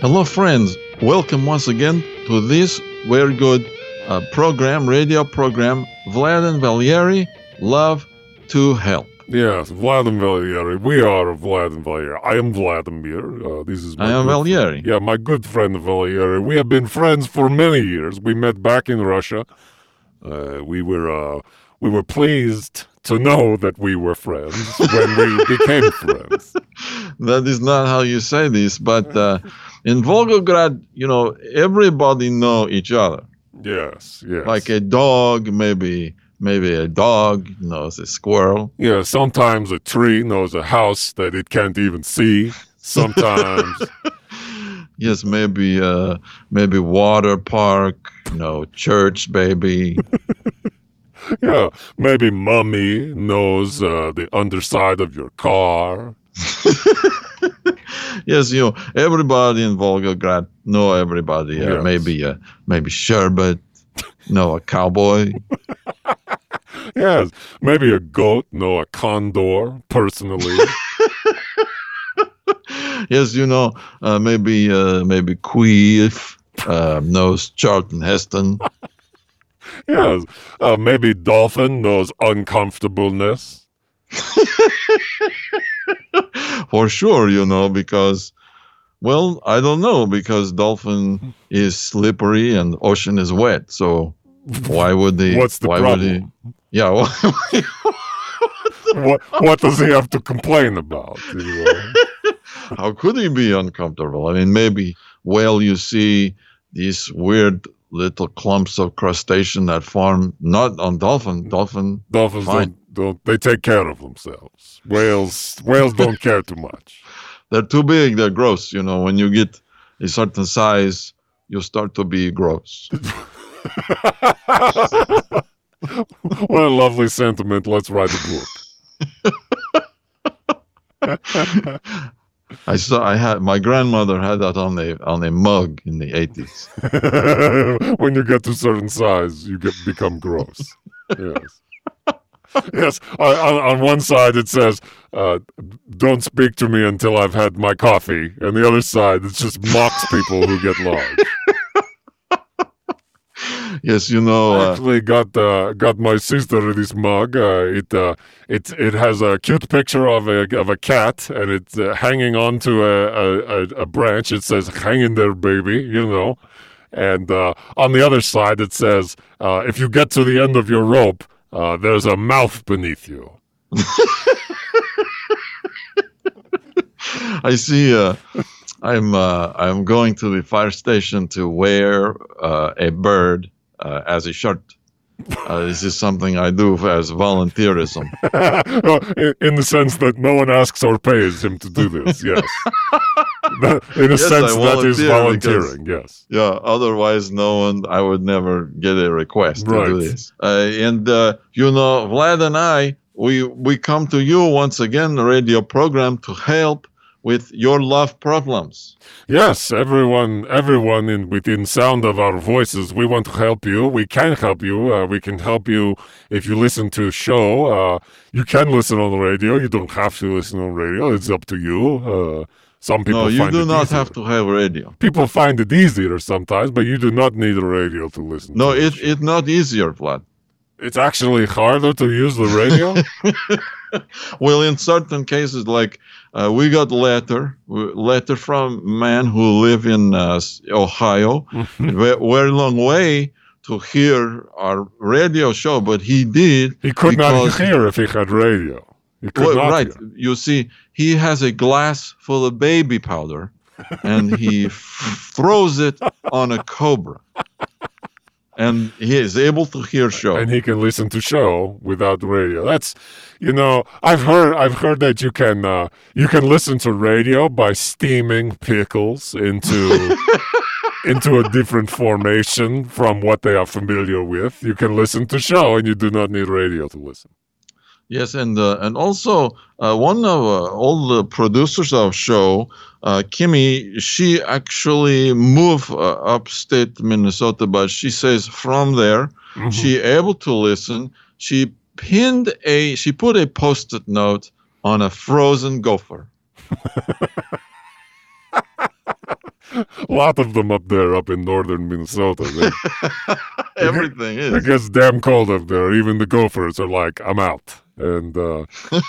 Hello, friends. Welcome once again to this very good uh, program, radio program, Vlad and Valieri Love to Help. Yes, Vladimir Valieri. We are Vladimir Valieri. I am Vladimir. Uh, this is I am Valieri. Yeah, my good friend Valieri. We have been friends for many years. We met back in Russia. Uh, we were uh, we were pleased to know that we were friends when we became friends. That is not how you say this, but uh, in Volgograd, you know, everybody know each other. Yes, yes. Like a dog, maybe maybe a dog knows a squirrel. yeah, sometimes a tree knows a house that it can't even see. Sometimes Yes, maybe uh, maybe water park, you know, church, baby. Yeah, maybe mummy knows uh, the underside of your car. yes, you know, everybody in Volgograd know everybody. Uh, Yes. Maybe uh, maybe Sherbet, know a cowboy. Yes, maybe a goat know a condor personally. yes, you know, uh, maybe uh, maybe Queef uh, knows Charlton Heston. yes, uh, maybe dolphin knows uncomfortableness. For sure, you know, because well, I don't know because dolphin is slippery and ocean is wet. So why would they? What's the why problem? Would he, yeah. Why, What what does he have to complain about? you know? how could he be uncomfortable? I mean, maybe well, you see these weird little clumps of crustacean that form not on dolphin. Dolphin, Dolphins don't, don't they take care of themselves. Whales whales don't care too much. they're too big. They're gross. You know, when you get a certain size, you start to be gross. What a lovely sentiment. Let's write a book. I saw. I had my grandmother had that on a on a mug in the eighties. when you get to certain size, you get become gross. Yes. Yes. On, on, on one side, it says, uh, "Don't speak to me until I've had my coffee," and the other side, it just mocks people who get large. Yes, you know. I Uh, actually got uh, got my sister this mug. Uh, it uh, it it has a cute picture of a of a cat, and it's uh, hanging onto a, a, a, a branch. It says "Hang in there, baby," you know. And uh, on the other side, it says, uh, "If you get to the end of your rope, uh, there's a mouth beneath you." I see. Uh, I'm uh, I'm going to the fire station to wear uh, a bird uh, as a shirt. Uh, this is something I do as volunteerism. Well, in, in the sense that no one asks or pays him to do this. Yes. That- in a Yes, sense, that is volunteer because- volunteering. Yes. Yeah, otherwise, no one. I would never get a request to do this. Uh, and uh, you know, Vlad and I, we we come to you once again, the radio program, to help with your love problems. Yes, everyone, everyone in within sound of our voices, we want to help you. We can help you. Uh, we can help you if you listen to a show. Uh, you can listen on the radio. You don't have to listen on radio. It's up to you. Uh, some people no, you find do it not easier. have to have radio. People find it easier sometimes, but you do not need a radio to listen. No, to the it show. it not easier, Vlad. it's actually harder to use the radio. Well, in certain cases, like uh, we got letter letter from man who live in uh, Ohio, ve- very long way to hear our radio show, but he did. he could not hear if he had radio. He could Well, right. hear. You see, he has a glass full of baby powder, and he f- throws it on a cobra, and he is able to hear show. and he can listen to show without radio. That's you know I've heard I've heard that you can uh, you can listen to radio by steaming pickles into into a different formation from what they are familiar with. You can listen to show and you do not need radio to listen. Yes, and uh, and also uh, one of uh, all the producers of show, uh, Kimmy, she actually moved uh, upstate Minnesota, but she says from there Mhm. she able to listen. She pinned a she put a post-it note on a frozen gopher. A lot of them up there, up in northern Minnesota. They, Everything it is. gets damn cold up there. Even the gophers are like, "I'm out." And uh,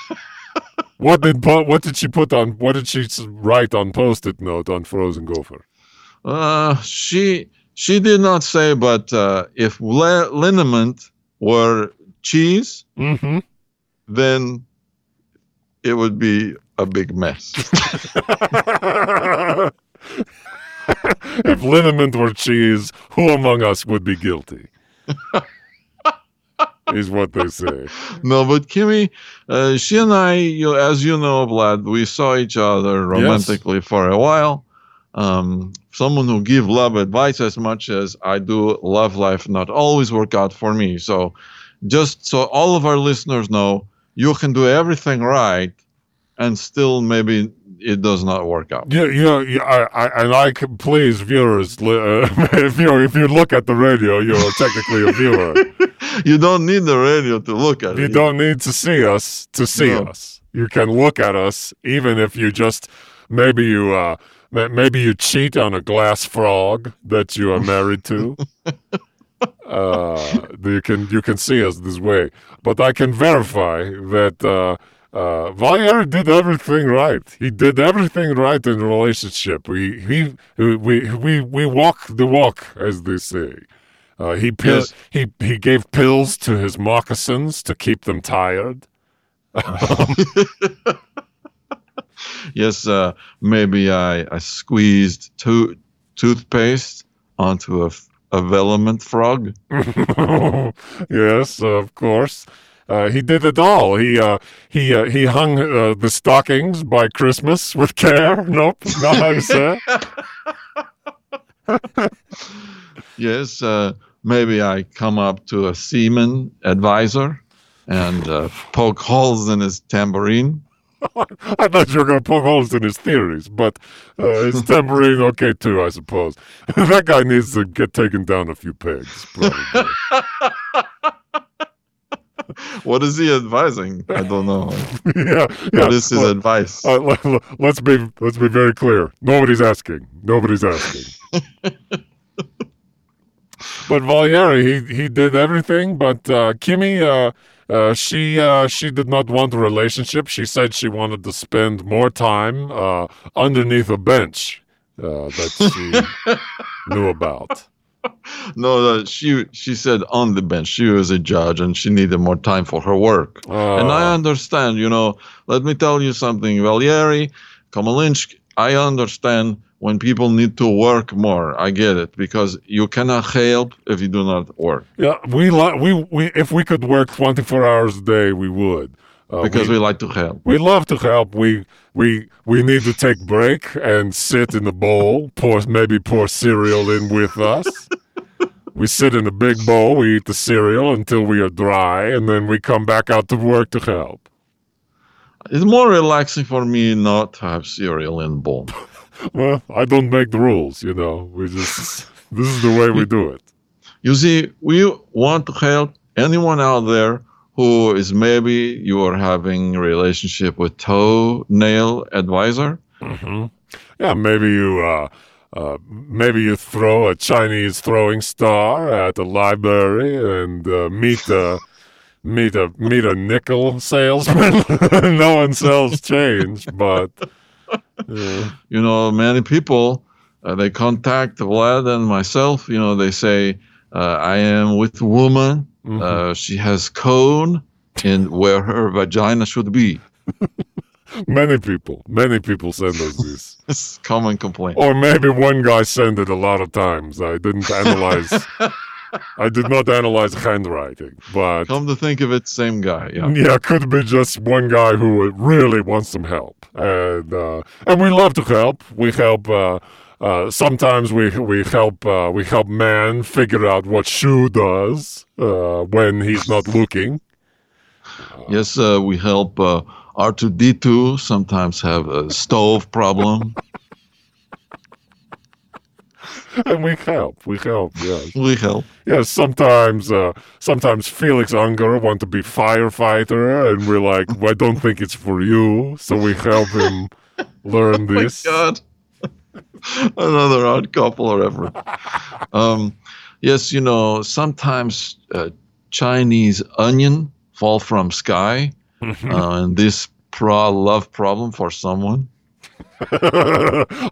what did what did she put on? What did she write on post-it note on frozen gopher? Uh, she she did not say, but uh, if le- liniment were cheese, Mm-hmm. then it would be a big mess. if liniment were cheese, who among us would be guilty? Is what they say. no, but Kimmy, uh, she and I, you, as you know, Vlad, we saw each other romantically for a while. Um, someone who give love advice as much as I do love life not always work out for me. So, just so all of our listeners know, you can do everything right, and still maybe it does not work out. Yeah, yeah, yeah I, I, and I can please viewers. Uh, if you if you look at the radio, you're technically a viewer. You don't need the radio to look at You it. don't need to see us to see No. us. You can look at us, even if you just maybe you uh maybe you cheat on a glass frog that you are married to. uh, you can you can see us this way, but I can verify that. Uh, uh, Valier did everything right. He did everything right in the relationship. We he we we we walk the walk, as they say. Uh, he pill- Yes. he he gave pills to his moccasins to keep them tired. Yes, uh, maybe I, I squeezed to- toothpaste onto a, f- a velament frog. yes, of course. Uh, he did it all. He uh, he uh, he hung uh, the stockings by Christmas with care. Nope, not how you say. Yes, uh, maybe I come up to a seaman advisor and uh, poke holes in his tambourine. I thought you were going to poke holes in his theories, but uh, his tambourine, okay too, I suppose. that guy needs to get taken down a few pegs. Probably. What is he advising? I don't know. yeah, yeah. What is his Well, advice? Uh, let, us be let's be very clear. Nobody's asking. Nobody's asking. but Valieri, he he did everything. But uh, Kimmy, uh, uh, she uh, she did not want a relationship. She said she wanted to spend more time uh, underneath a bench uh, that she knew about. no, she she said on the bench. She was a judge and she needed more time for her work. Uh, And I understand, you know, let me tell you something, Valieri, Komalinsk, I understand when people need to work more. I get it because you cannot help if you do not work yeah, we we we if we could work twenty four hours a day, we would. Uh, because we like to help. We love to help. We we we need to take break and sit in the bowl. Pour maybe pour cereal in with us. we sit in a big bowl. We eat the cereal until we are dry, and then we come back out to work to help. It's more relaxing for me not to have cereal in bowl. Well, I don't make the rules, you know. We just this is the way we do it. You see, we want to help anyone out there who is maybe you are having a relationship with toenail advisor. hmm Yeah, maybe you uh, uh, maybe you throw a Chinese throwing star at the library and uh, meet a meet a meet a nickel salesman. no one sells change, but uh, you know, many people uh, they contact Vlad and myself. You know, they say, uh, "I am with woman. Mhm. Uh, she has cone in where her vagina should be." many people, many people send us this. It's a common complaint. Or maybe one guy sent it a lot of times. I didn't analyze. I did not analyze handwriting, but Come to think of it, same guy. Yeah. Yeah, could be just one guy who really wants some help, and uh, and we love to help. We help. Uh, uh, sometimes we we help uh, we help man figure out what shoe does uh, when he's not looking. Yes, uh, we help uh, R2D2 sometimes have a stove problem. and we help. We help. Yes. we help. Yes. Sometimes, uh, sometimes Felix Unger want to be firefighter, and we're like, well, I don't think it's for you. So we help him learn this. Oh my God. Another odd couple reference. Um, yes, you know, sometimes uh, Chinese onion fall from sky, uh, and this pro love problem for someone.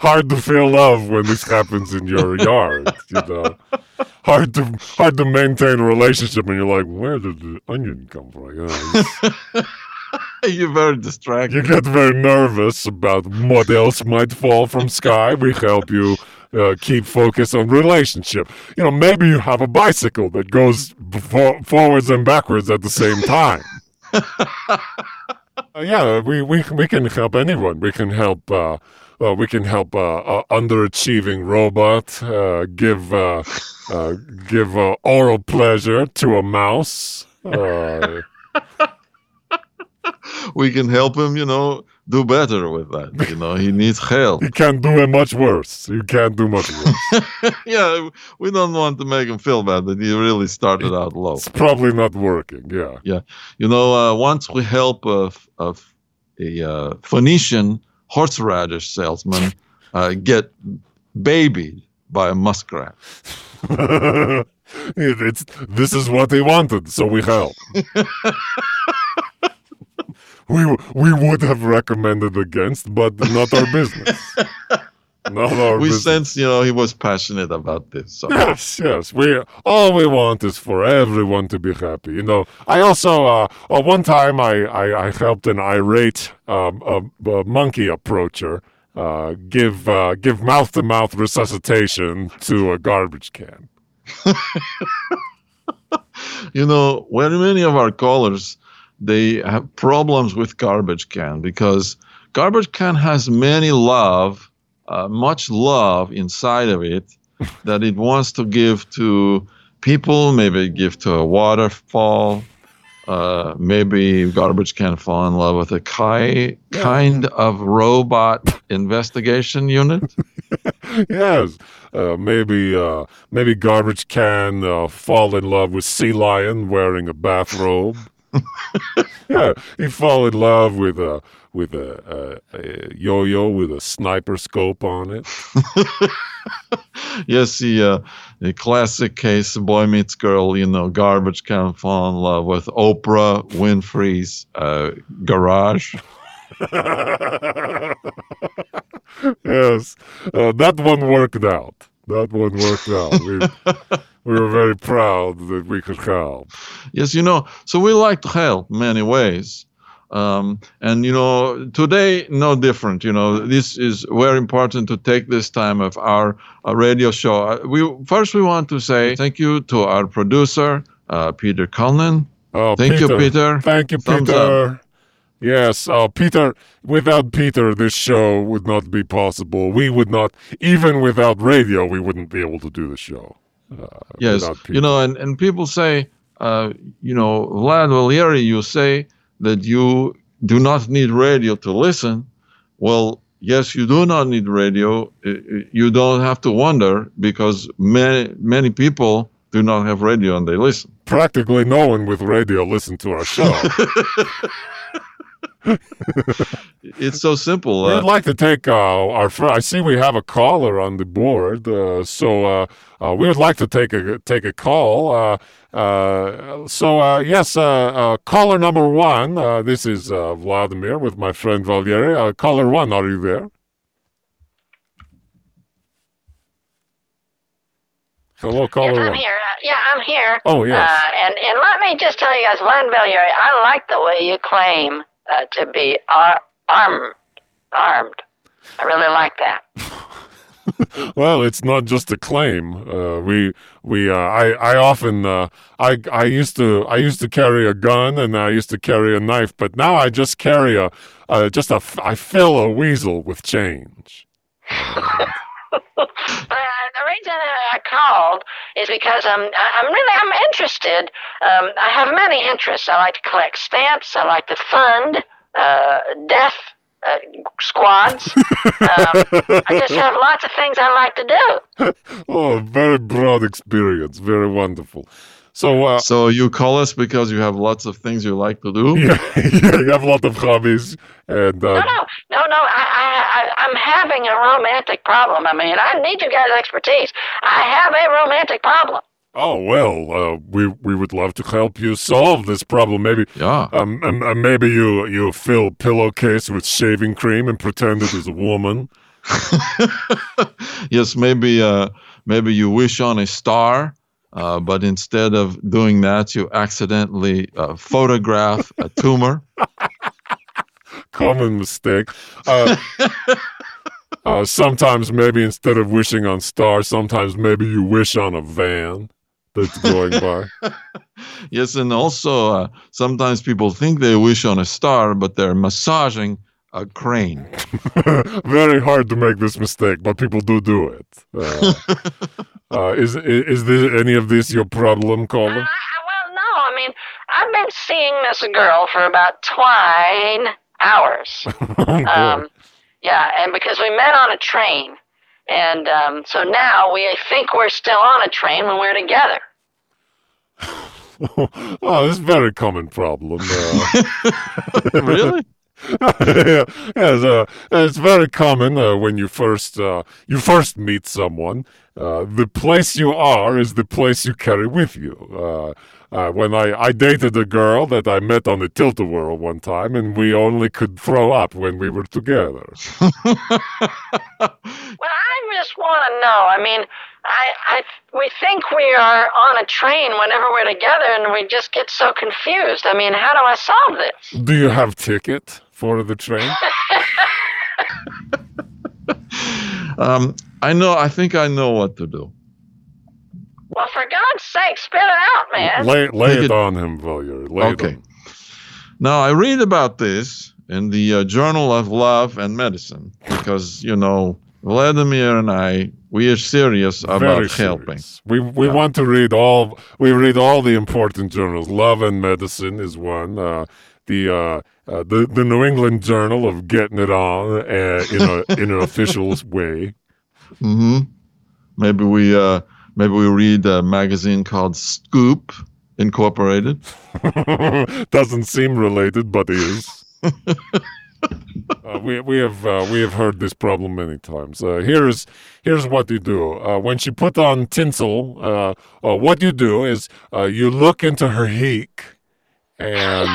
hard to feel love when this happens in your yard. You know, hard to hard to maintain a relationship, and you're like, where did the onion come from? You, know, You're very distracted. you get very nervous about what else might fall from sky. We help you. Uh, keep focus on relationship. You know, maybe you have a bicycle that goes before, forwards and backwards at the same time. Uh, yeah, we, we we can help anyone. We can help. Uh, uh, we can help uh, uh, underachieving robot uh, give uh, uh, give uh, oral pleasure to a mouse. We can help him, you know, do better with that. You know, he needs help. you can't do it much worse. You can't do much worse. yeah, we don't want to make him feel bad that he really started out low. it's probably not working. Yeah. Yeah. You know, uh, once we help a uh, Phoenician horseradish salesman uh, get babied by a muskrat. It- it's this is what he wanted, so we help. We we would have recommended against, but not our business. Not our we business. sense, you know, he was passionate about this. So. Yes, yes. We all we want is for everyone to be happy. You know. I also uh, uh one time I I, I helped an irate um, a, a monkey approacher uh, give uh, give mouth to mouth resuscitation to a garbage can. you know, very many of our callers they have problems with garbage can because garbage can has many love, uh, much love inside of it that it wants to give to people. Maybe give to a waterfall. Uh, maybe garbage can fall in love with a ki- kind of robot investigation unit. yes, uh, maybe uh, maybe garbage can uh, fall in love with sea lion wearing a bathrobe. yeah, he fall in love with a with a, a, a yo-yo with a sniper scope on it. yes, the, uh, the classic case, boy meets girl, you know, garbage can fall in love with Oprah Winfrey's uh, garage. yes, uh, that one worked out. That one worked out. We, we were very proud that we could help. Yes, you know, so we like to help many ways. Um, and, you know, today, no different. You know, this is very important to take this time of our uh, radio show. Uh, we First, we want to say thank you to our producer, uh, Peter Cullen. Oh, Thank you, Peter. Thank you, Thumbs Peter. Yes, uh, Peter. Without Peter, this show would not be possible. We would not, even without radio, we wouldn't be able to do the show. Uh, Yes, you know, and, and people say, uh, you know, Vlad Valieri, you say that you do not need radio to listen. Well, yes, you do not need radio. You don't have to wonder because many many people do not have radio and they listen. practically no one with radio listened to our show. It's so simple. We'd Uh, like to take uh, our. Fr- I see we have a caller on the board, uh, so uh, uh, we would like to take a take a call. Uh, uh, so uh, yes, uh, uh, caller number one. Uh, this is uh, Vladimir with my friend Valieri. Uh, caller one, are you there? Hello, caller Yes, I'm one. here. Uh, yeah, I'm here. Oh yes. Uh, and and let me just tell you guys, Len Valieri, I like the way you claim uh, to be ar- armed. Armed. I really like that. Well, it's not just a claim. Uh, we we uh, I I often uh, I I used to I used to carry a gun and I used to carry a knife, but now I just carry a uh, just a I fill a weasel with change. Uh, the reason I called is because I'm I'm really I'm interested. Um, I have many interests. I like to collect stamps. I like to fund uh, death uh, squads. um, I just have lots of things I like to do. Oh, very broad experience. Very wonderful. So, uh, So you call us because you have lots of things you like to do? yeah, yeah, you have a lot of hobbies, and No, uh, no, no, no. I, I, I, I'm having a romantic problem. I mean, I need you guys' expertise. I have a romantic problem. oh well, uh, we we would love to help you solve this problem. Maybe, Yeah. um, um, uh, maybe you you fill pillowcase with shaving cream and pretend it is a woman. yes, maybe uh, maybe you wish on a star, uh, but instead of doing that, you accidentally uh, photograph a tumor. Common mistake. Uh, uh, sometimes maybe instead of wishing on stars, sometimes maybe you wish on a van that's going by. Yes, and also uh, sometimes people think they wish on a star, but they're massaging a crane. Very hard to make this mistake, but people do do it. Uh, uh, is, is is this any of this your problem, I, caller? I, well, no. I mean, I've been seeing this girl for about twine hours. Um, yeah, and because we met on a train. And um, so now we think we're still on a train when we're together. oh, this is a very common problem. Uh, really? Yeah, yes, uh, it's very common uh, when you first uh, you first meet someone. Uh, the place you are is the place you carry with you. Uh, uh, when I, I dated a girl that I met on the Tilt-A-Whirl one time, and we only could throw up when we were together. Well, I just want to know. I mean, I, I, we think we are on a train whenever we're together, and we just get so confused. I mean, how do I solve this? Do you have ticket for the train? Um, I know. I think I know what to do. Well, for God's sake, spit it out, man. lay lay it it- on him, Villiers. Lay it Okay. on. Now I read about this in the uh, Journal of Love and Medicine because you know Vladimir and I we are serious about Very helping. serious. We we want to read all we read all the important journals. Love and Medicine is one. Uh, the uh, uh, the the New England Journal of getting it on uh, in a in an official way. hmm Maybe we uh, maybe we read a magazine called Scoop Incorporated. Doesn't seem related, but is. Uh, we we have uh, we have heard this problem many times. Uh, here's here's what you do. Uh, when she put on tinsel, uh, uh, what you do is uh, you look into her heek, and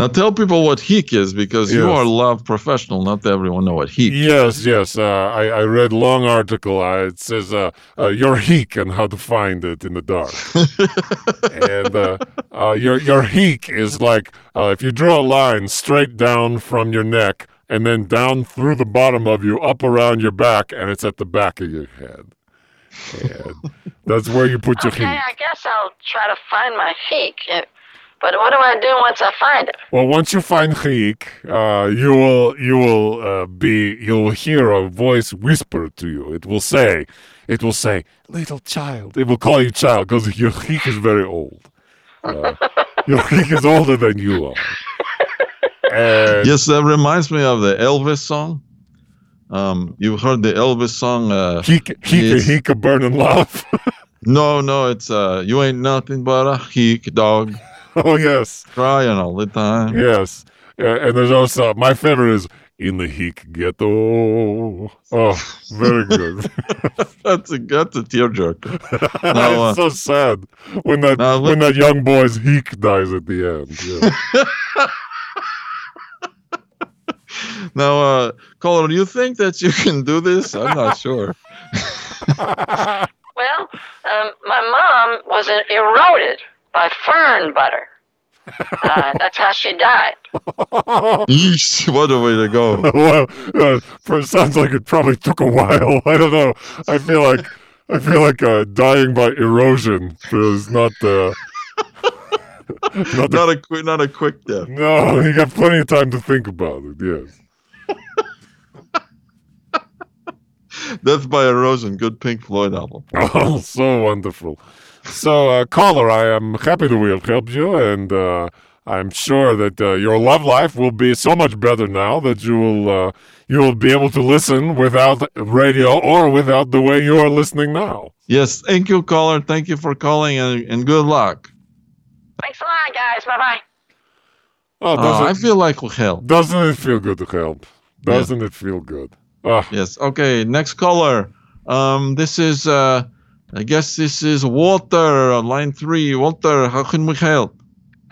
Now tell people what heek is because you are love professional. Not everyone know what heek. yes, yes, uh, I I read long article. Uh, it says uh, uh, your heek and how to find it in the dark. and uh, uh, your your heek is like uh, if you draw a line straight down from your neck and then down through the bottom of you, up around your back, and it's at the back of your head. And that's where you put your Okay, heek. I guess I'll try to find my heek. But what do I do once I find it? Well, once you find heek, uh, you will you will uh, be you'll hear a voice whisper to you. It will say, it will say, little child. It will call you child because your heek is very old. Uh, your heek is older than you are. And Yes, that reminds me of the Elvis song. Um, you've heard the Elvis song. Uh, Heek, heek, Yes. heek, a burning love. no, no, it's uh, you ain't nothing but a heek dog oh yes, crying all the time. yes. Uh, and there's also my favorite is in the heek ghetto. Oh, very good. That's a that's a tearjerker. it's uh, so sad when that now when that young boy's heek dies at the end. Yeah. Now, uh, caller, do you think that you can do this? I'm not sure. Well, um, my mom was eroded by fern butter. Uh, that's how she died. Yeesh, what a way to go. well, uh, for, sounds like it probably took a while. I don't know. I feel like I feel like uh, dying by erosion is not uh, not the, Not a quick, not a quick death. no. You got plenty of time to think about it. Yes. Death by Erosion, good Pink Floyd album. Oh, so wonderful. So, uh, caller, I am happy to have helped you, and uh, I'm sure that uh, your love life will be so much better now that you will uh, you will be able to listen without radio or without the way you are listening now. Yes, thank you, caller. Thank you for calling, and, and good luck. Thanks a lot, guys. Bye bye. Oh, Uh, doesn't, I feel like we help. doesn't it feel good to help? Doesn't it feel good? Ah, Yes. Okay. Next caller. Um, this is. Uh, I guess this is Walter, on line three. Walter, how can we help?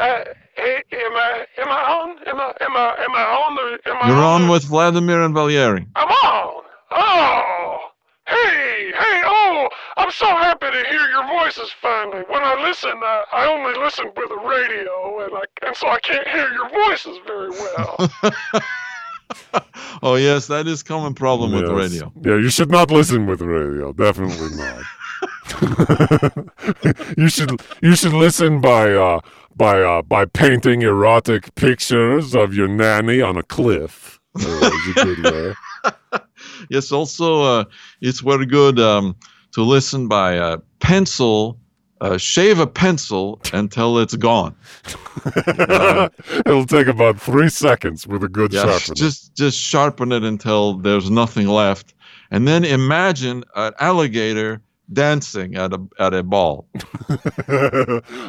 Uh, am I am I on? Am I am I am I on the? Am I You're on the- with Vladimir and Valieri. I'm on. Oh, hey, hey, oh, I'm so happy to hear your voices finally. When I listen, I, I only listen with the radio, and I and so I can't hear your voices very well. oh yes, that is common problem with yes. radio. Yeah, you should not listen with radio. Definitely not. you should you should listen by uh by uh by painting erotic pictures of your nanny on a cliff. Uh, a good. Yes. Also, uh, it's very good um, to listen by a pencil. Uh, shave a pencil until it's gone. It'll take about three seconds with a good Yeah, sharpener. just just sharpen it until there's nothing left, and then imagine an alligator dancing at a at a ball.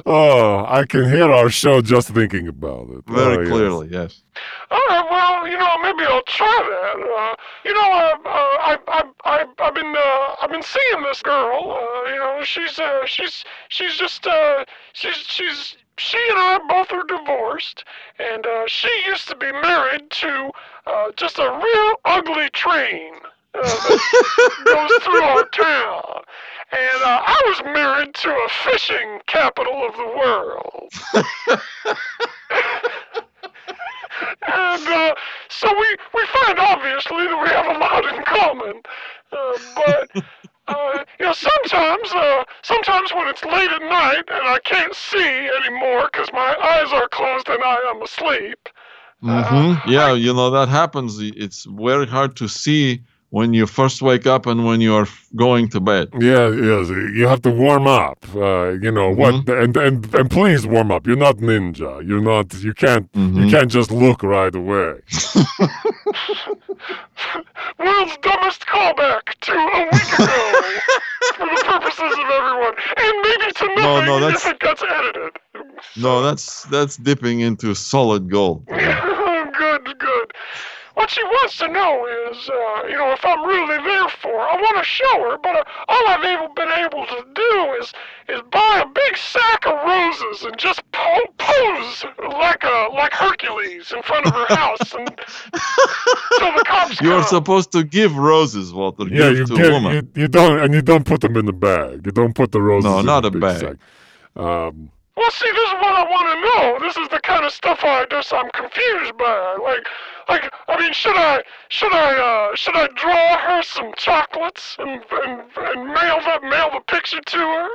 oh, I can hear our show just thinking about it. Very Oh, clearly, yes. All right, well, you know, maybe I'll try that. Uh, you know, uh, uh, I, I, I, I've been, uh, I've been seeing this girl. Uh, you know, she's, uh, she's, she's just, uh, she's, she's, she and I both are divorced, and uh, she used to be married to uh, just a real ugly train that goes through our town. And uh, I was married to a fishing capital of the world. and uh, so we, we find obviously that we have a lot in common. Uh, but uh, you know, sometimes uh, sometimes when it's late at night and I can't see anymore because my eyes are closed and I am asleep. Mm-hmm. Yeah, you know that happens. It's very hard to see when you first wake up and when you are going to bed. Yeah, yes. You have to warm up. Uh, you know what? Mm-hmm. And, and and please warm up. You're not ninja. You're not. You can't. You Mhm. can't just look right away. World's dumbest callback to a week ago for the purposes of everyone, and maybe to No, nothing no, that's- if it gets edited. No, that's that's dipping into solid gold. Good, good. What she wants to know is, uh, you know, if I'm really there for her. I want to show her, but uh, all I've able, been able to do is is buy a big sack of roses and just po- pose like a like Hercules in front of her house, and so the cops You are supposed to give roses, Walter. Yeah, give you to a woman. you, you don't and you don't put them in the bag. You don't put the roses. No, in not the a big bag. sack. Um, Well, see, this is what I want to know. This is the kind of stuff I just I'm confused by. Like, like, I mean, should I, should I, uh, should I draw her some chocolates and and, and mail that mail the picture to her?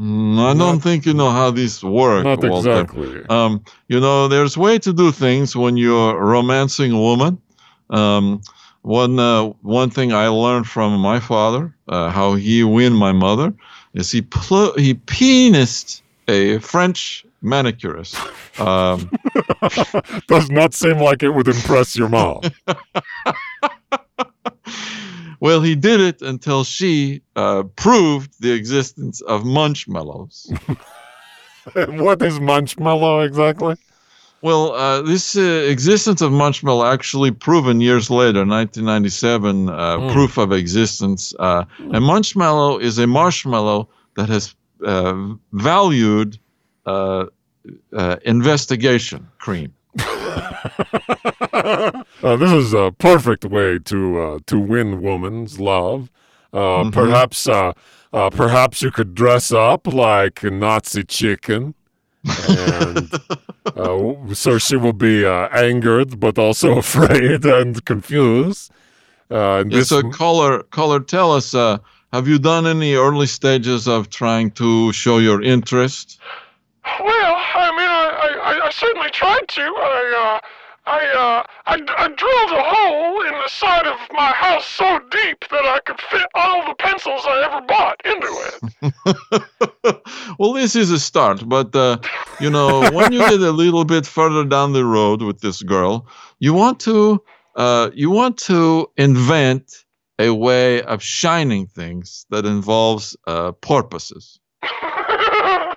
Mm, I don't think you know how these work, not Walter. exactly. Um, you know, there's way to do things when you're romancing a woman. Um, one uh, one thing I learned from my father, uh, how he win my mother, is he pl- he penised a French manicurist. Um, Does not seem like it would impress your mom. well, he did it until she uh, proved the existence of munchmallows. what is munchmallow exactly? Well, uh, this uh, existence of marshmallow actually proven years later, 1997, uh, Mm. proof of existence. Uh, and marshmallow is a marshmallow that has uh, valued uh, uh, investigation cream. Uh, this is a perfect way to uh, to win woman's love. Uh, Mhm. Perhaps uh, uh, perhaps you could dress up like a Nazi chicken, and uh, so she will be uh, angered but also afraid and confused. Uh, and Yes, this, so caller, caller, tell us, uh, have you done any early stages of trying to show your interest? Well, I mean, I, I, I certainly tried to. I, uh, I, uh, I, I drilled a hole in the side of my house so deep that I could fit all the pencils I ever bought into it. well, this is a start, but uh, you know, when you get a little bit further down the road with this girl, you want to uh, you want to invent a way of shining things that involves uh, porpoises. oh,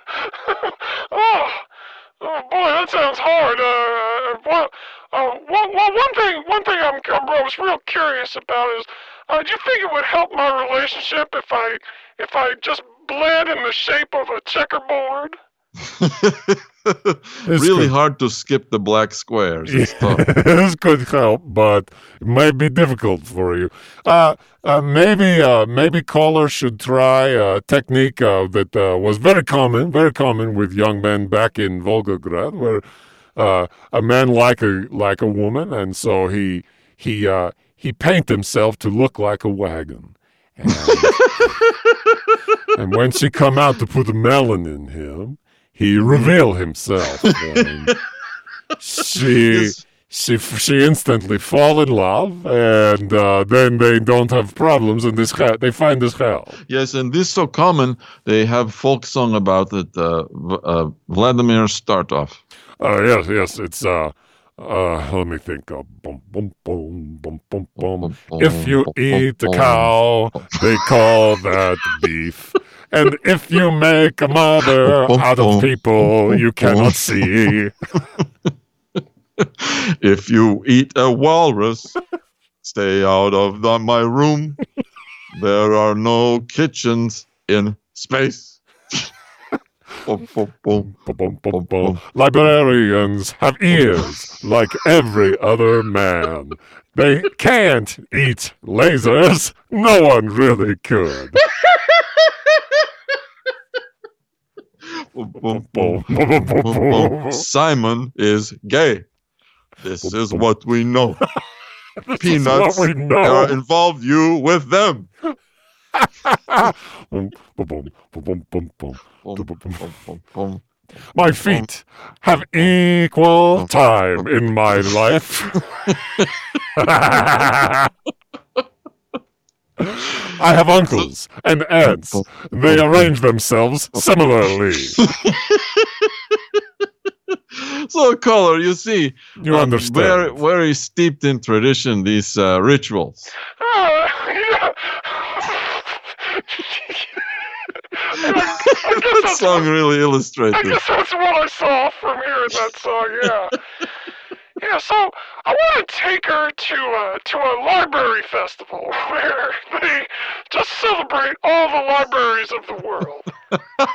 oh boy, that sounds hard. Uh, well, uh, well, well, one thing, one thing I'm, I'm I was real curious about is, uh, do you think it would help my relationship if I, if I just bled in the shape of a checkerboard? really hard to skip the black squares. It's tough. this could help, but it might be difficult for you. Uh, uh, maybe, uh, maybe callers should try a technique uh, that uh, was very common, very common with young men back in Volgograd, where uh, a man like a like a woman, and so he he uh, he paint himself to look like a wagon. And, and when she come out to put a melon in him, he reveal himself. She Yes. she she instantly fall in love, and uh, then they don't have problems, in this ha- they find this help. Yes, and this so common. They have folk song about it. Uh, uh, Vladimir Startov. Uh, yes, yes, it's uh, uh, let me think. Uh, boom, boom, boom, boom, boom, boom. If you eat a cow, they call that beef. And if you make a mother out of people you cannot see, If you eat a walrus, stay out of the, my room. There are no kitchens in space. Boom, boom, boom. Librarians have ears like every other man. They can't eat lasers. No one really could. Boom, boom, Boom, boom. boom, boom, boom, Boom, boom. boom. Simon is gay. This is what we know. Peanuts we know. are involved you with them. My feet have equal time in my life. I have uncles and aunts. They arrange themselves similarly. So, caller, you see, You um, understand. Very, very steeped in tradition, these uh, rituals. Yeah. And I, I guess that song really illustrates it. guess that's what I saw from hearing that song. Yeah. Yeah. So I want to take her to a to a library festival where they just celebrate all the libraries of the world.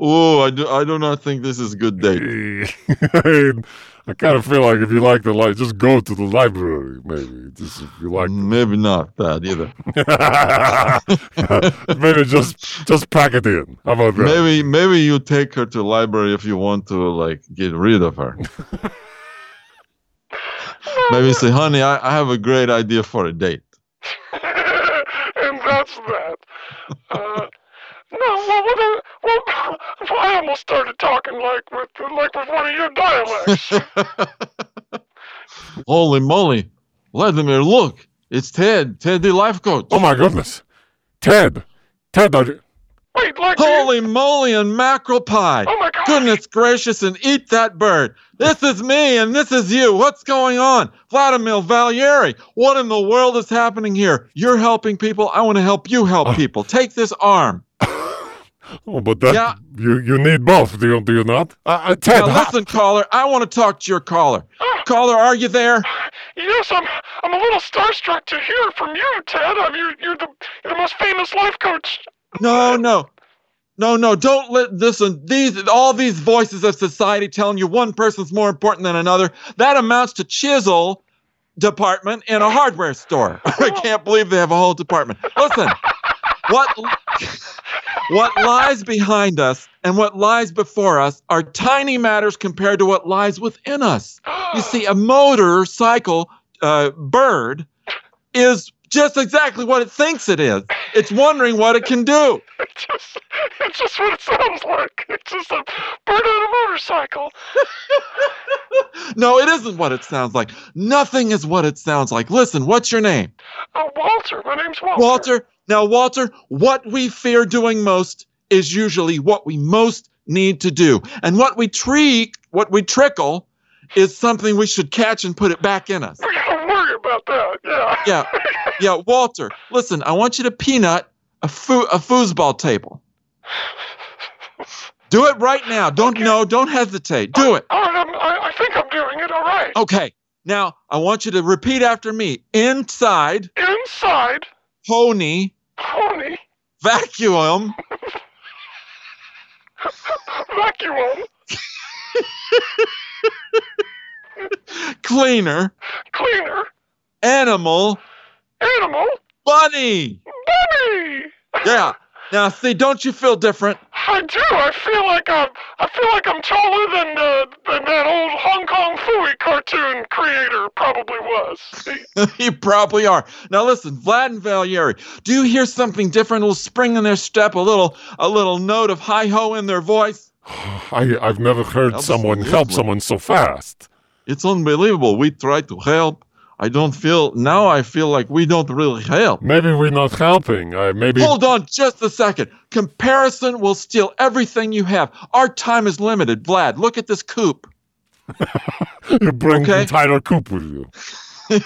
oh, I do, I do not think this is a good date. I kind of feel like if you like the light, just go to the library. Maybe just if you like. Maybe not that either. maybe just just pack it in. How about that? Maybe maybe you take her to the library if you want to like get rid of her. Maybe say, honey, I, I have a great idea for a date. and that's that. Uh, no, well, well, then- well, well, I almost started talking like with like with one of your dialects. Holy moly. Vladimir, look. It's Ted. Ted the life coach. Oh my goodness, Ted, Ted, are you- Wait, like Holy moly and mackerel pie. Oh my god! Goodness gracious, and eat that bird. This is me and this is you. What's going on? Vladimir Valieri, what in the world is happening here? You're helping people. I want to help you help people. Take this arm. oh, but that Yeah. you you need both, do you do you not? Uh, uh, Ted, Now ha- listen, caller. I want to talk to your caller. Oh, Caller, are you there? yes, I'm. I'm a little starstruck to hear from you, Ted. I'm, you're, you're the you're the most famous life coach. No, no. No, no, don't let this and These all these voices of society telling you one person's more important than another. That amounts to chisel department in a hardware store. I can't believe they have a whole department. Listen, what what lies behind us and what lies before us are tiny matters compared to what lies within us. You see, a motorcycle uh, bird is just exactly what it thinks it is. It's wondering what it can do. It's just, it's just what it sounds like. It's just a bird on a motorcycle. No, it isn't what it sounds like. Nothing is what it sounds like. Listen, what's your name? Oh, Walter. My name's Walter. Walter. Now, Walter, what we fear doing most is usually what we most need to do. And what we treat, what we trickle, is something we should catch and put it back in us. We gotta worry about that. Yeah. Yeah. Yeah, Walter, listen, I want you to peanut a, foo- a foosball table. Do it right now. Don't no, don't hesitate. Do it. All right. I'm, I, I think I'm doing it. All right. Okay. Now, I want you to repeat after me. Inside Inside, pony pony, vacuum vacuum, cleaner cleaner, animal animal, bunny. bunny. Yeah. Now, see, don't you feel different? I do. I feel like I'm. I feel like I'm taller than uh, than that old Hong Kong Phooey cartoon creator probably was. you probably are. Now listen, Vlad and Valieri, do you hear something different? A little spring in their step, a little a little note of hi ho in their voice? I, I've never heard someone help someone so fast. It's unbelievable. We try to help. I don't feel now I feel like we don't really help. Maybe we're not helping. Uh, maybe Hold on just a second. Comparison will steal everything you have. Our time is limited. Vlad, look at this coop. you bring the Okay. entire coop with you.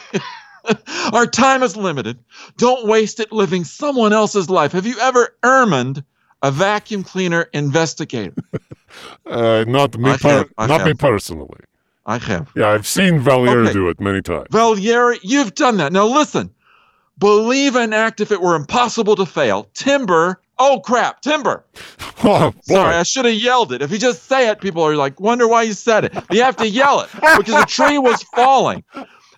Our time is limited. Don't waste it living someone else's life. Have you ever ermined a vacuum cleaner investigator? Uh, not me, per- have, I not me personally. I have. Yeah, I've seen Valier Okay. do it many times. Valieri, you've done that. Now listen. Believe and act if it were impossible to fail. Timber. Oh crap, timber. Oh. Sorry, I should have yelled it. If you just say it, people are like, wonder why you said it. You have to yell it because a tree was falling.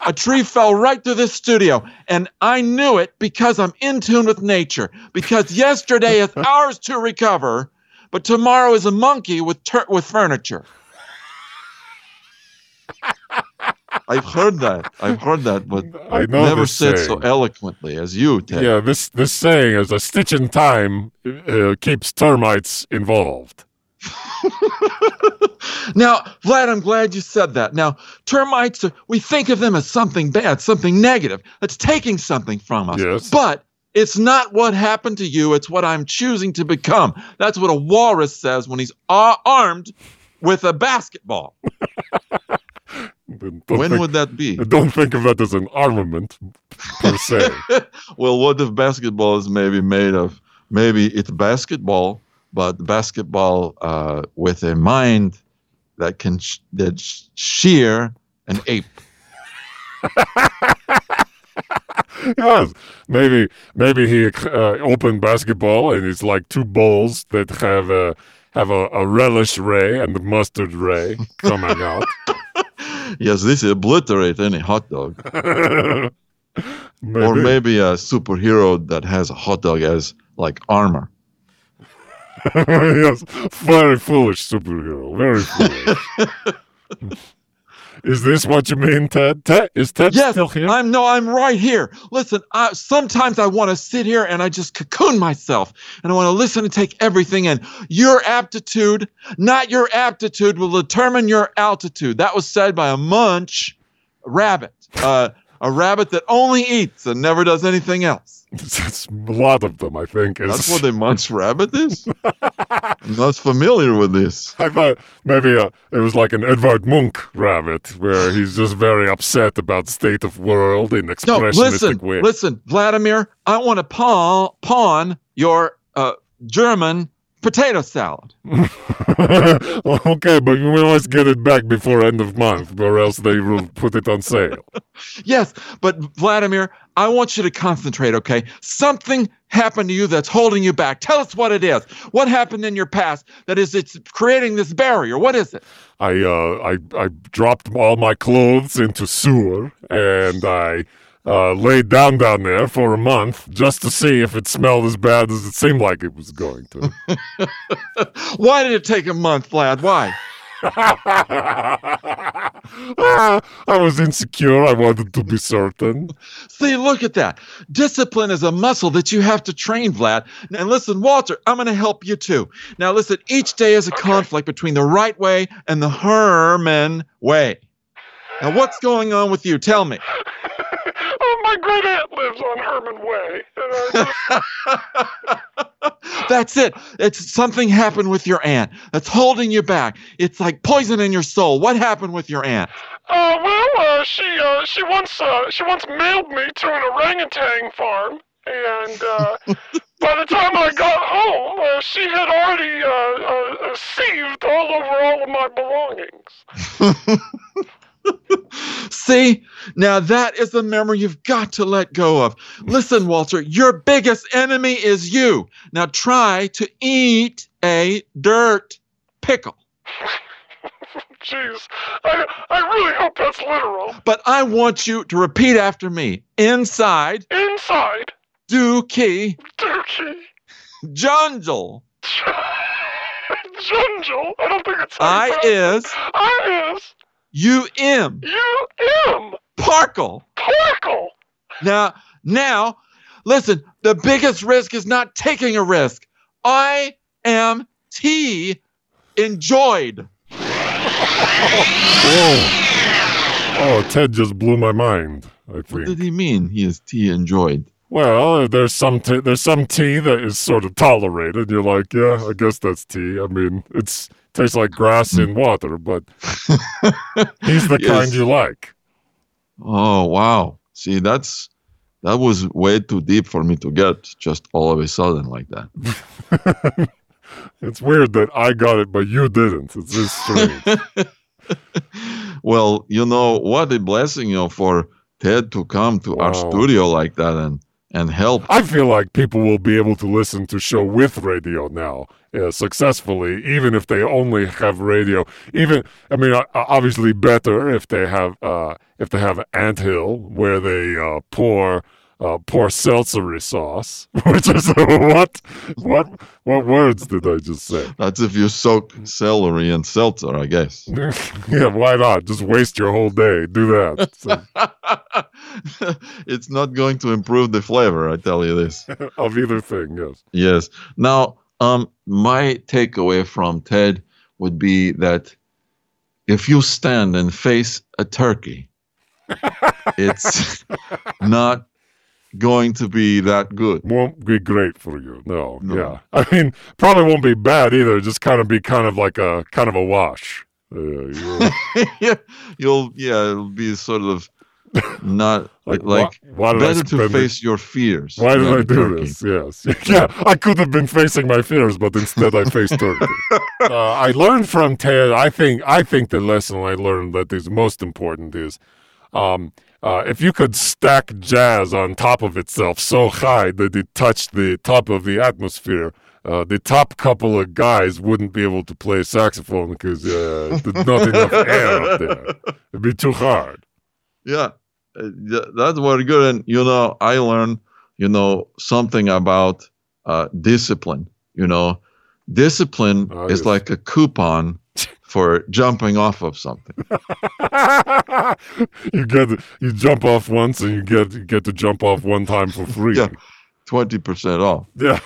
A tree fell right through this studio, and I knew it because I'm in tune with nature. Because yesterday is ours to recover, but tomorrow is a monkey with tur- with furniture. I've heard that. I've heard that, but I know never said so eloquently as you, Ted. Yeah, this this saying is a stitch in time uh, keeps termites involved. Now, Vlad, I'm glad you said that. Now, termites, are, we think of them as something bad, something negative, that's taking something from us. Yes. But it's not what happened to you, it's what I'm choosing to become. That's what a walrus says when he's a- armed with a basketball. Don't when think, would that be? don't think of that as an armament per se. well, what if basketball is maybe made of, maybe it's basketball, but basketball uh, with a mind that can sh- that sh- shear an ape. yes, maybe maybe he uh, opened basketball and it's like two bowls that have a have a, a relish ray and the mustard ray coming out. Yes, this obliterate any hot dog. maybe. Or maybe a superhero that has a hot dog as like armor. yes, very foolish superhero. Very foolish. Is this what you mean, Ted? Ted is Ted Yes, still here? I'm no, I'm right here. Listen, I, sometimes I want to sit here and I just cocoon myself and I want to listen and take everything in. Your aptitude, not your aptitude, will determine your altitude. That was said by a munch rabbit, uh, a rabbit that only eats and never does anything else. That's a lot of them, I think. Is, That's what a munch rabbit is. I'm not familiar with this. I thought maybe uh, it was like an Edvard Munch rabbit, where he's just very upset about the state of world in No, expressionistic listen, way. listen, Vladimir. I want to pawn pawn your uh, German potato salad. okay, but we must get it back before end of month, or else they will put it on sale. Yes, but Vladimir, I want you to concentrate. Okay, something happened to you that's holding you back. Tell us what it is. What happened in your past that is it's creating this barrier? What is it? I uh, I I dropped all my clothes into sewer, and I uh, laid down down there for a month just to see if it smelled as bad as it seemed like it was going to. Why did it take a month, Vlad? Why? Ah, I was insecure. I wanted to be certain. See, look at that. Discipline is a muscle that you have to train, Vlad. And listen, Walter, I'm going to help you too. Now, listen, each day is a conflict between the right way and the Herman way. Now, what's going on with you? Tell me. My great aunt lives on Herman Way. Just, That's it. It's something happened with your aunt that's holding you back. It's like poison in your soul. What happened with your aunt? uh, well, uh, she, uh, she once, uh, she once mailed me to an orangutan farm, and uh, by the time I got home, uh, she had already uh, uh, uh, sieved all over all of my belongings. See, now that is the memory you've got to let go of. Listen, Walter, your biggest enemy is you. Now try to eat a dirt pickle. Jeez, I, I really hope that's literal. But I want you to repeat after me. Inside, Inside, dookie, Dookie, jungle. Jungle. I don't think it's. I is, I is. You am, You am. parkle. Porkle. Now, now, listen, the biggest risk is not taking a risk. I am T enjoyed. Whoa. Oh. oh, Ted just blew my mind. I think. What did he mean? He is T enjoyed. Well, uh, there's some t- there's some tea that is sort of tolerated. You're like, yeah, I guess that's tea. I mean, it's tastes like grass in water, but he's the Yes. kind you like. Oh wow! See, that's that was way too deep for me to get just all of a sudden like that. It's weird that I got it, but you didn't. It's just strange. well, you know what a blessing, you know, for Ted to come to our studio like that and and help. I feel like people will be able to listen to show with radio now uh, successfully, even if they only have radio. Even I mean, obviously better if they have uh, if they have an anthill where they uh, pour uh, pour seltzery sauce, which is what what what words did I just say? That's if you soak celery and seltzer, I guess. yeah, why not? Just waste your whole day. Do that. So, it's not going to improve the flavor, I tell you this. of either thing, yes. Yes. Now, um, my takeaway from Ted would be that if you stand and face a turkey, it's not going to be that good. won't be great for you. No, No. yeah. I mean, probably won't be bad either. Just kind of be kind of like a kind of a wash. Uh, you- yeah, you'll yeah, it'll be sort of not like, like, why, why better to spend it- face your fears. Why did I do turkey. this? Yes. yeah, I could have been facing my fears, but instead I faced turkey. uh, I learned from Ted. I think. I think the lesson I learned that is most important is, um, uh, if you could stack jazz on top of itself so high that it touched the top of the atmosphere. Uh, the top couple of guys wouldn't be able to play saxophone because uh, there's not enough air up there. It'd be too hard. Yeah, uh, th- that's very good. And you know, I learned, you know, something about uh, discipline. You know, discipline Oh, is yes. like a coupon for jumping off of something. you get you jump off once and you get you get to jump off one time for free. Yeah. Twenty percent off. Yeah.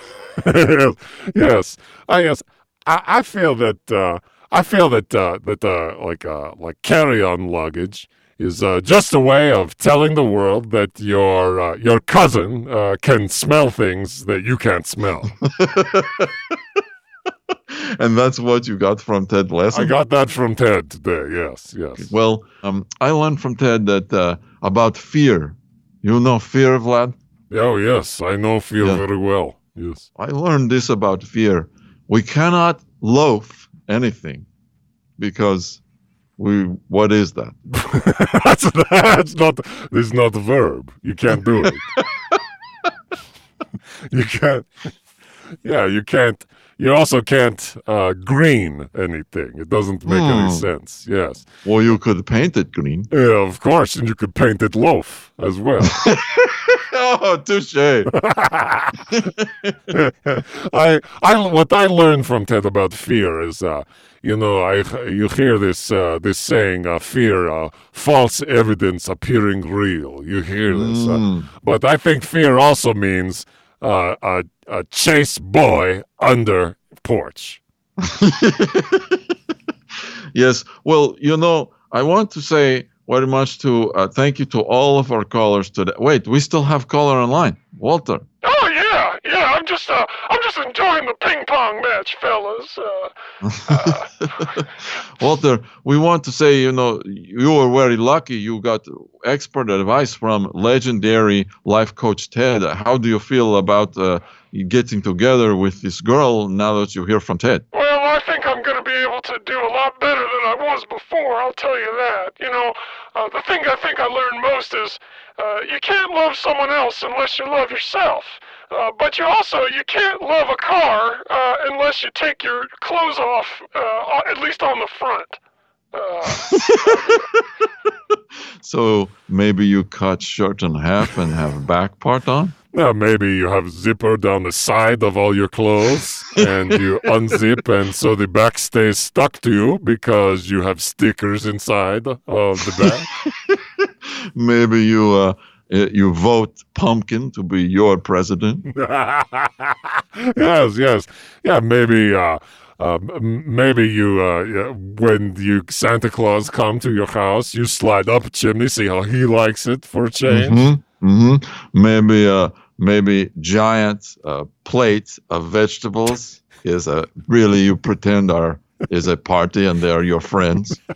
yes. I yes. I, I feel that uh, I feel that uh, that uh, like uh, like carry-on luggage is uh, just a way of telling the world that your uh, your cousin uh, can smell things that you can't smell. and that's what you got from Ted Lasso. I got that from Ted today. Yes. Yes. well, um, I learned from Ted that uh, about fear. You know fear, Vlad. Oh yes, I know fear Yeah. very well. Yes. I learned this about fear. We cannot loaf anything because we. What is that? that's, that's not this is not a verb. You can't do it. you can't. Yeah, you can't. You also can't uh, green anything. It doesn't make any Hmm. sense. Yes. Well, you could paint it green. Yeah, of course, and you could paint it loaf as well. oh, touche. I, I, what I learned from Ted about fear is, uh, you know, I, you hear this, uh, this saying, uh, fear, uh, false evidence appearing real. You hear this, Mm. but I think fear also means a, a chase boy under porch. yes. Well, you know, I want to say very much to uh, thank you to all of our callers today. Wait, we still have caller online. Walter. Oh yeah, yeah. I'm just uh, I'm just enjoying the ping pong match, fellas. Uh, Walter, we want to say, you know, you were very lucky. You got expert advice from legendary life coach Ted. How do you feel about uh, getting together with this girl now that you hear from Ted? well, I think I'm going to be able to do a lot better was before. I'll tell you that. You know, uh, the thing I think I learned most is uh, you can't love someone else unless you love yourself. Uh, but you also you can't love a car uh, unless you take your clothes off, uh, at least on the front. Uh, So maybe you cut shirt in half and have back part on? Now, maybe you have zipper down the side of all your clothes and you unzip, and so the back stays stuck to you because you have stickers inside of the back. Maybe you uh, uh, you vote Pumpkin to be your president. yes, yes, yeah. Maybe, uh, uh, maybe you, uh, when you Santa Claus come to your house, you slide up a chimney, see how he likes it for a change. hmm hmm Maybe uh, maybe giant uh, plate of vegetables is a really you pretend are is a party and they are your friends.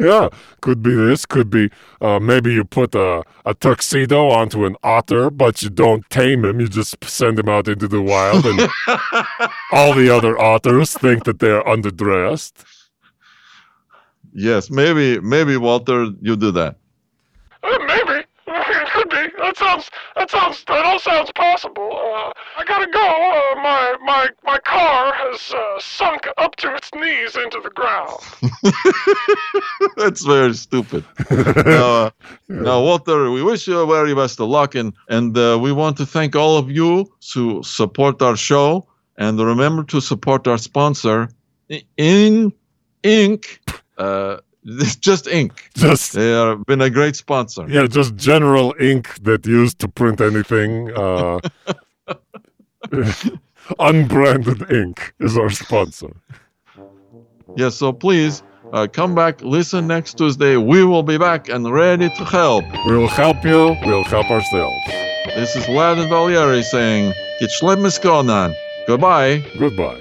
Yeah, could be this. Could be uh, maybe you put a, a tuxedo onto an otter, but you don't tame him. You just send him out into the wild, and all the other otters think that they're underdressed. yes, maybe maybe Walter, you do that. Uh, maybe. That sounds. That sounds. That all sounds possible. Uh, I gotta go. Uh, my my my car has uh, sunk up to its knees into the ground. That's very stupid. now, uh, now, Walter, we wish you very best of luck, and and uh, we want to thank all of you who support our show, and remember to support our sponsor, I- In Ink. Uh, just ink. Just They have been a great sponsor. yeah, just general ink that used to print anything. Uh, unbranded ink is our sponsor. Yes, so please uh, come back, listen next Tuesday. We will be back and ready to help. We will help you. We'll help ourselves. This is Vlad and Valieri saying, Get Schlepp Goodbye. Goodbye.